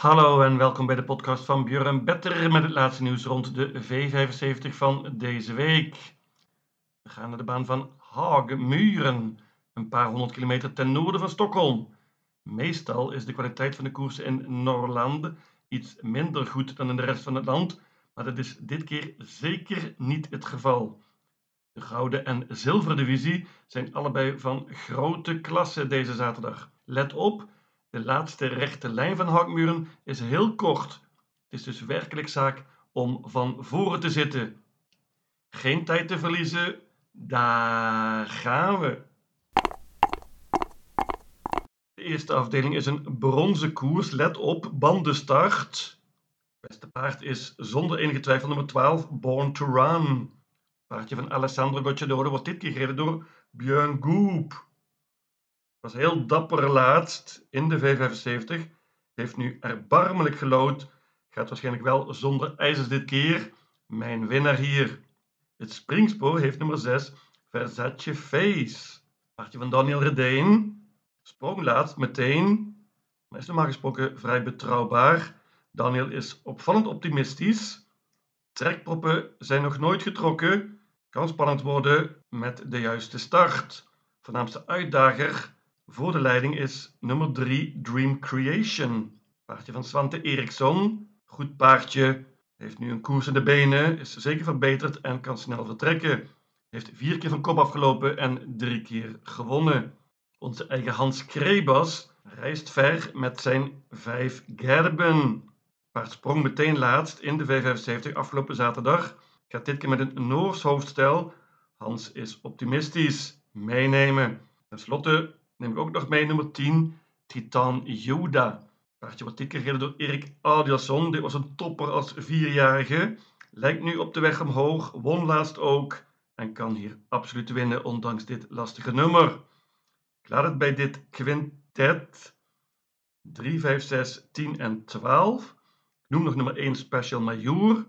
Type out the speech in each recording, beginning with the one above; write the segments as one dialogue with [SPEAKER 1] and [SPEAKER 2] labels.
[SPEAKER 1] Hallo en welkom bij de podcast van Björn Better met het laatste nieuws rond de V75 van deze week. We gaan naar de baan van Haagmuren, een paar honderd kilometer ten noorden van Stockholm. Meestal is de kwaliteit van de koersen in Norrland iets minder goed dan in de rest van het land, maar dat is dit keer zeker niet het geval. De gouden en zilveren divisie zijn allebei van grote klasse deze zaterdag. Let op, de laatste rechte lijn van Hakmuren is heel kort. Het is dus werkelijk zaak om van voren te zitten. Geen tijd te verliezen. Daar gaan we. De eerste afdeling is een bronzen koers. Let op, bandenstart. Het beste paard is zonder enige twijfel nummer 12, Born to Run. Paardje van Alessandro Gocciadoro wordt dit keer door Björn Goop. Was heel dapper laatst in de V75. Heeft nu erbarmelijk gelood. Gaat waarschijnlijk wel zonder ijzers dit keer. Mijn winnaar hier. Het springspoor heeft nummer 6, Versace Face. Paardje van Daniel Redeen. Sprong laatst meteen, maar is normaal gesproken vrij betrouwbaar. Daniel is opvallend optimistisch. Trekproppen zijn nog nooit getrokken. Kan spannend worden met de juiste start. Voornaamste uitdager voor de leiding is nummer 3 Dream Creation. Paardje van Svante Eriksson. Goed paardje. Heeft nu een koers in de benen. Is zeker verbeterd en kan snel vertrekken. Heeft vier keer van kop afgelopen en drie keer gewonnen. Onze eigen Hans Krebas reist ver met zijn vijf Gerben. Paard sprong meteen laatst in de V75 afgelopen zaterdag. Gaat dit keer met een Noors hoofdstel. Hans is optimistisch. Meenemen. Ten slotte neem ik ook nog mee nummer 10, Titan Yoda. Paardje wordt dit keer door Erik Adiasson. Dit was een topper als vierjarige. Lijkt nu op de weg omhoog, won laatst ook en kan hier absoluut winnen ondanks dit lastige nummer. Ik laat het bij dit quintet 3, 5, 6, 10 en 12. Ik noem nog nummer 1 Special Major.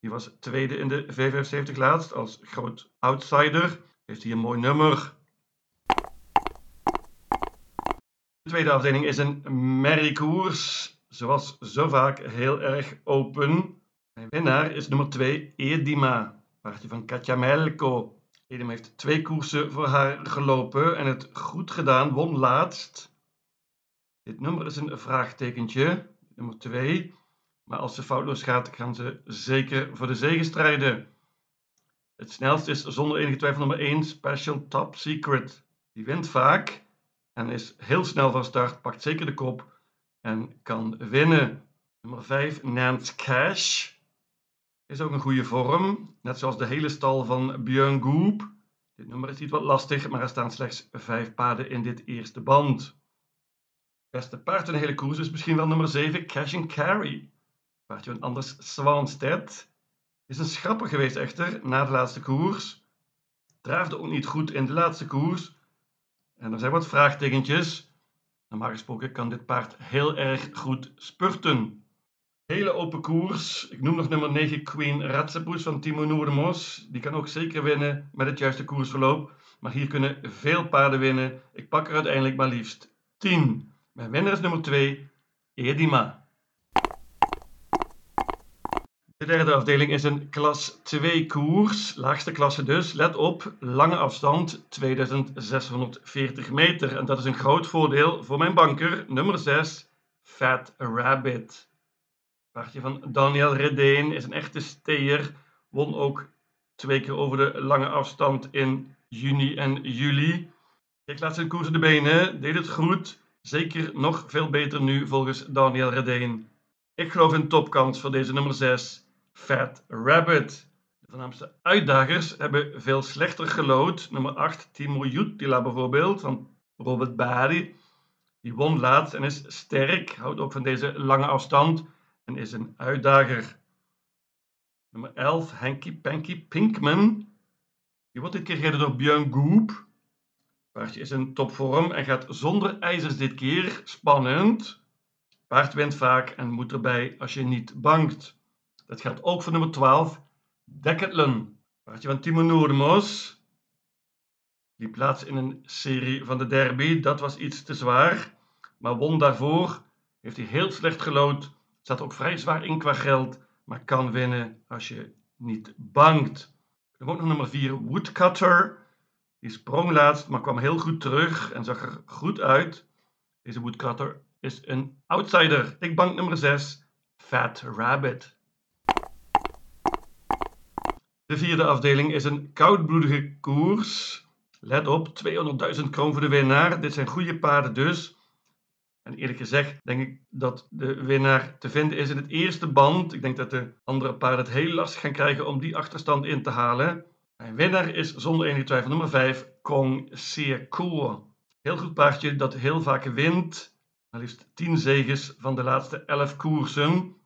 [SPEAKER 1] Die was tweede in de V75 laatst als groot outsider. Heeft hier een mooi nummer. De tweede afdeling is een merriekoers. Zoals zo vaak heel erg open. Mijn winnaar is nummer 2 Edima. Paardje van Katja Melko. Edima heeft twee koersen voor haar gelopen en het goed gedaan. Won laatst. Dit nummer is een vraagtekentje. Nummer 2. Maar als ze foutloos gaat, gaan ze zeker voor de zege strijden. Het snelste is zonder enige twijfel nummer 1, Special Top Secret. Die wint vaak en is heel snel van start, pakt zeker de kop en kan winnen. Nummer 5, Nance Cash. Is ook een goede vorm, net zoals de hele stal van Björn Goop. Dit nummer is iets wat lastig, maar er staan slechts vijf paarden in dit eerste band. Beste paard in de hele koers is misschien wel nummer 7, Cash and Carry. Paardje van Anders Swanstedt. Is een schrapper geweest echter, na de laatste koers. Draafde ook niet goed in de laatste koers, en er zijn wat vraagtekentjes. Normaal gesproken kan dit paard heel erg goed spurten. Hele open koers. Ik noem nog nummer 9 Queen Ratsepus van Timo Noordemos. Die kan ook zeker winnen met het juiste koersverloop. Maar hier kunnen veel paarden winnen. Ik pak er uiteindelijk maar liefst 10. Mijn winnaar is nummer 2 Edima. De derde afdeling is een klas 2 koers, laagste klasse dus. Let op, lange afstand, 2640 meter. En dat is een groot voordeel voor mijn banker, nummer 6, Fat Rabbit. Paardje van Daniel Redeen is een echte steer. Won ook twee keer over de lange afstand in juni en juli. Ik laat zijn koers in de benen, deed het goed. Zeker nog veel beter nu volgens Daniel Redeen. Ik geloof in topkans voor deze nummer 6. Fat Rabbit. De voornaamste uitdagers hebben veel slechter gelood. Nummer 8, Timo Jutila bijvoorbeeld, van Robert Bari. Die won laatst en is sterk, houdt ook van deze lange afstand en is een uitdager. Nummer 11, Hanky Panky Pinkman. Die wordt dit keer gereden door Björn Goop. Paardje is in topvorm en gaat zonder ijzers dit keer. Spannend. Paard wint vaak en moet erbij als je niet bangt. Dat geldt ook voor nummer 12, Decathlon. Paardje van Timo Noordemos. Die plaats in een serie van de derby. Dat was iets te zwaar. Maar won daarvoor. Heeft hij heel slecht gelood. Staat ook vrij zwaar in qua geld. Maar kan winnen als je niet bangt. Dan ook nog nummer 4, Woodcutter. Die sprong laatst, maar kwam heel goed terug en zag er goed uit. Deze Woodcutter is een outsider. Ik bank nummer 6, Fat Rabbit. De vierde afdeling is een koudbloedige koers. Let op, 200.000 kroon voor de winnaar. Dit zijn goede paarden dus. En eerlijk gezegd denk ik dat de winnaar te vinden is in het eerste band. Ik denk dat de andere paarden het heel lastig gaan krijgen om die achterstand in te halen. Mijn winnaar is zonder enige twijfel nummer 5, Kong Secour. Heel goed paardje dat heel vaak wint. Maar liefst 10 zegens van de laatste 11 koersen.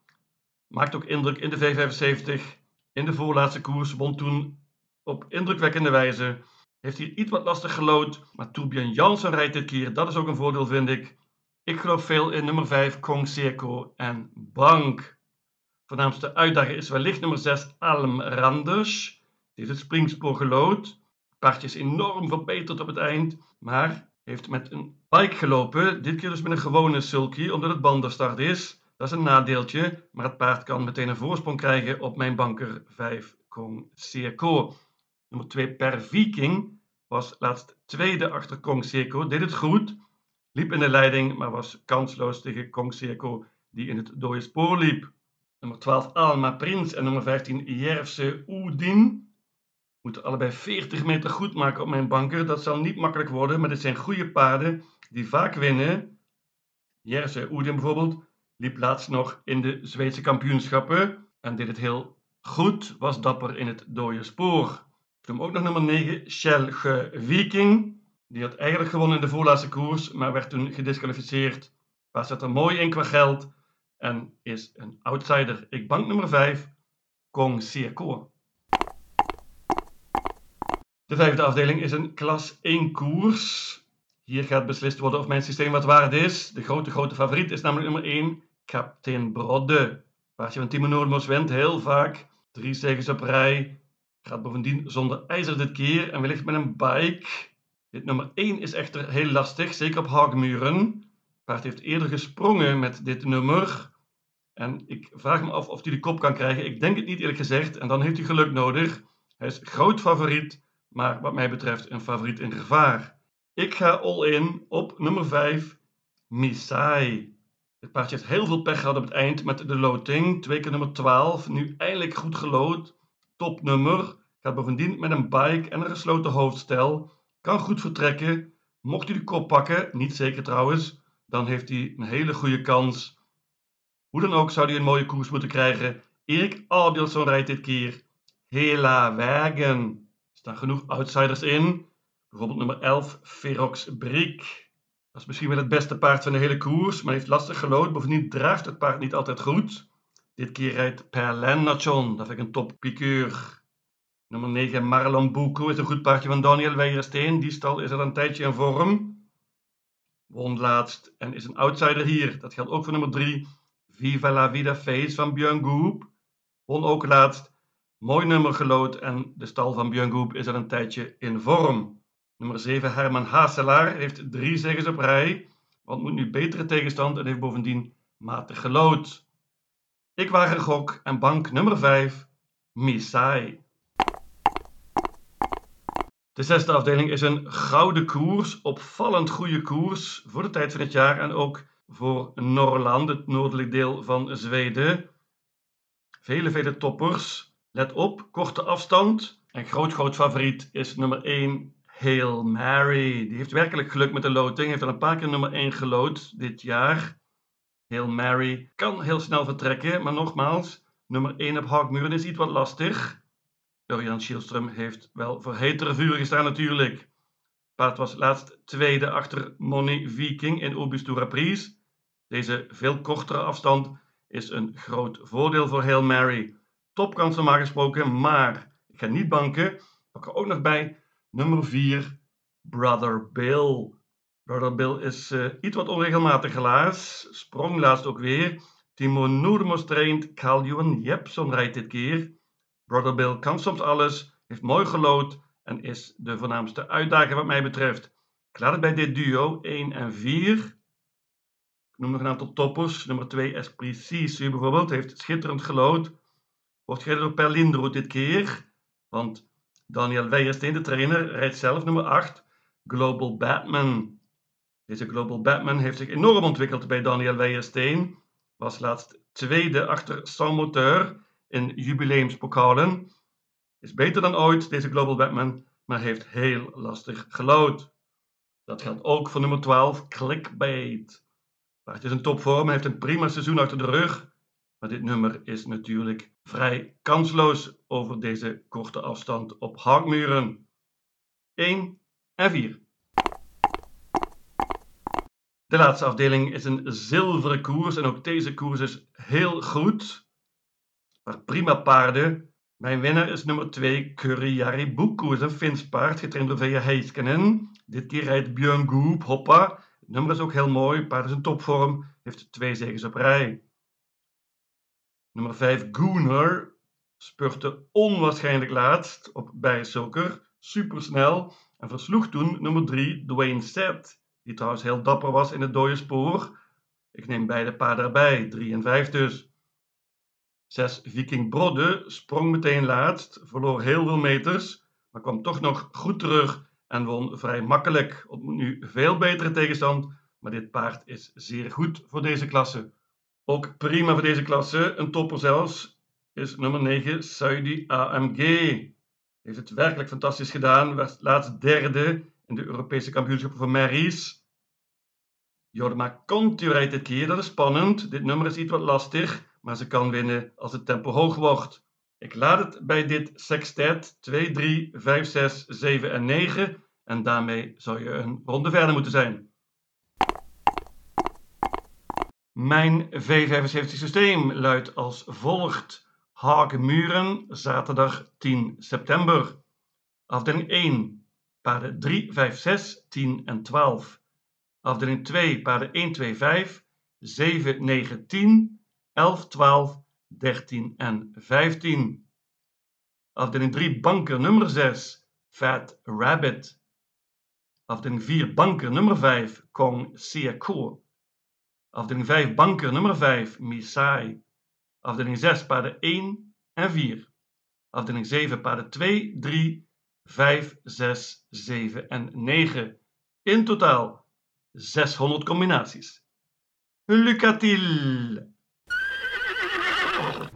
[SPEAKER 1] Maakt ook indruk in de V75. In de voorlaatste koers won toen op indrukwekkende wijze. Heeft hier iets wat lastig gelood, maar Torbjörn Jansen rijdt dit keer. Dat is ook een voordeel, vind ik. Ik geloof veel in nummer 5, Kong Seco en Bank. Voornaamste uitdager is wellicht nummer 6, Alm Randers. Die heeft het springspoor gelood. Paardje is enorm verbeterd op het eind, maar heeft met een bike gelopen. Dit keer dus met een gewone sulky, omdat het bandenstart is. Dat is een nadeeltje, maar het paard kan meteen een voorsprong krijgen op mijn banker 5, Kong Seco. Nummer 2, Per Viking, was laatst tweede achter Kong Seco, deed het goed liep in de leiding, maar was kansloos tegen Kong Seco, die in het dode spoor liep. Nummer 12 Alma Prins en nummer 15 Jerfse Oedin moeten allebei 40 meter goed maken op mijn banker. Dat zal niet makkelijk worden, maar dit zijn goede paarden die vaak winnen. Jerse Oedin bijvoorbeeld liep laatst nog in de Zweedse kampioenschappen en deed het heel goed, was dapper in het dode spoor. Toen ook nog nummer 9 Schelge Viking. Die had eigenlijk gewonnen in de voorlaatste koers, maar werd toen gedisqualificeerd. Maar zat er mooi in qua geld en is een outsider. Ik bank nummer 5, Kong Sierko. De vijfde afdeling is een klas 1 koers. Hier gaat beslist worden of mijn systeem wat waard is. De grote, grote favoriet is namelijk nummer 1, Captain Brodde. Paardje van Timo Noordmos wint heel vaak. Drie zegens op rij. Gaat bovendien zonder ijzer dit keer en wellicht met een bike. Dit nummer 1 is echter heel lastig, zeker op hagmuren. Paard heeft eerder gesprongen met dit nummer. En ik vraag me af of hij de kop kan krijgen. Ik denk het niet eerlijk gezegd. En dan heeft hij geluk nodig. Hij is groot favoriet, maar wat mij betreft een favoriet in gevaar. Ik ga all in op nummer 5, Misai. Dit paardje heeft heel veel pech gehad op het eind met de loting. Twee keer nummer 12, nu eindelijk goed gelood. Topnummer. Gaat bovendien met een bike en een gesloten hoofdstel. Kan goed vertrekken. Mocht hij de kop pakken, niet zeker trouwens, dan heeft hij een hele goede kans. Hoe dan ook zou hij een mooie koers moeten krijgen. Erik Albielson rijdt dit keer. Hela Wagen. Er staan genoeg outsiders in. Bijvoorbeeld nummer 11, Ferox Briek. Is misschien wel het beste paard van de hele koers, maar heeft lastig gelood. Bovendien draagt het paard niet altijd goed. Dit keer rijdt Perlennachon. Dat vind ik een top piqueur. Nummer 9, Marlon Bucco is een goed paardje van Daniel Weijersteen. Die stal is al een tijdje in vorm. Won laatst en is een outsider hier. Dat geldt ook voor nummer 3, Viva la Vida Face van Björn Goop. Won ook laatst. Mooi nummer gelood en de stal van Björn Goop is al een tijdje in vorm. Nummer 7, Herman Haselaar, heeft drie zegens op rij. Want moet nu betere tegenstand en heeft bovendien matig gelood. Ik waag een gok en bank nummer 5, Misai. De zesde afdeling is een gouden koers, opvallend goede koers voor de tijd van het jaar en ook voor Norrland, het noordelijk deel van Zweden. Vele, vele toppers. Let op, korte afstand. En groot, groot favoriet is nummer 1, Hail Mary. Die heeft werkelijk geluk met de loting. Heeft al een paar keer nummer 1 gelood dit jaar. Hail Mary kan heel snel vertrekken, maar nogmaals, nummer 1 op Hagmuren is iets wat lastig. Jan Schielström heeft wel voor hetere vuren gestaan natuurlijk. Paard was laatst tweede achter Money Viking in Aubustura Pries. Deze veel kortere afstand is een groot voordeel voor Hail Mary. Topkans normaal gesproken, maar ik ga niet banken. Pak er ook nog bij nummer 4, Brother Bill. Brother Bill is uh, iets wat onregelmatig helaas. Sprong laatst ook weer. Timo Noermos traint. Carl Johan Jepson rijdt dit keer. Brother Bill kan soms alles, heeft mooi gelood en is de voornaamste uitdager wat mij betreft. Ik laat het bij dit duo 1 en 4. Ik noem nog een aantal toppers. Nummer 2 Esprit Sisu bijvoorbeeld, heeft schitterend gelood. Wordt gereden door Perlindro dit keer, want Daniel Weijersteen, de trainer, rijdt zelf nummer 8 Global Batman. Deze Global Batman heeft zich enorm ontwikkeld bij Daniel Weijersteen. Was laatst tweede achter Sans Moteur in jubileumspokalen. Is beter dan ooit, deze Global Batman, maar heeft heel lastig gelood. Dat geldt ook voor nummer 12, Clickbait. Maar het is een topvorm, heeft een prima seizoen achter de rug. Maar dit nummer is natuurlijk vrij kansloos over deze korte afstand op haakmuren. 1 en 4. De laatste afdeling is een zilveren koers en ook deze koers is heel goed. Maar prima paarden. Mijn winnaar is nummer 2, Curry Buku. een Fins paard, getraind door Veja Heiskenen. Dit keer rijdt Björn Goop, hoppa. Het nummer is ook heel mooi, paard is in topvorm, heeft twee zegens op rij. Nummer 5, Gooner, spurte onwaarschijnlijk laatst op Bijsoker, supersnel en versloeg toen nummer 3, Dwayne Set, die trouwens heel dapper was in het dode spoor. Ik neem beide paarden erbij, 3 en 5 dus. 6 Viking Brodde sprong meteen laatst, verloor heel veel meters, maar kwam toch nog goed terug en won vrij makkelijk. Ontmoet nu veel betere tegenstand, maar dit paard is zeer goed voor deze klasse. Ook prima voor deze klasse, een topper zelfs, is nummer 9 Saudi AMG. Heeft het werkelijk fantastisch gedaan, werd laatst derde in de Europese kampioenschappen voor Maries. Jorma Conti rijdt dit keer, dat is spannend. Dit nummer is iets wat lastig, maar ze kan winnen als het tempo hoog wordt. Ik laat het bij dit sextet 2, 3, 5, 6, 7 en 9 en daarmee zou je een ronde verder moeten zijn. Mijn V75 systeem luidt als volgt. Hagemuren, zaterdag 10 september. Afdeling 1, paarden 3, 5, 6, 10 en 12. Afdeling 2, paarden 1, 2, 5, 7, 9, 10, 11, 12, 13 en 15. Afdeling 3, banker nummer 6, Fat Rabbit. Afdeling 4, banker nummer 5, Kong Siako. Afdeling 5, banker nummer 5, Misai. Afdeling 6, paarden 1 en 4. Afdeling 7, paarden 2, 3, 5, 6, 7 en 9. In totaal 600 combinaties. Lucatil!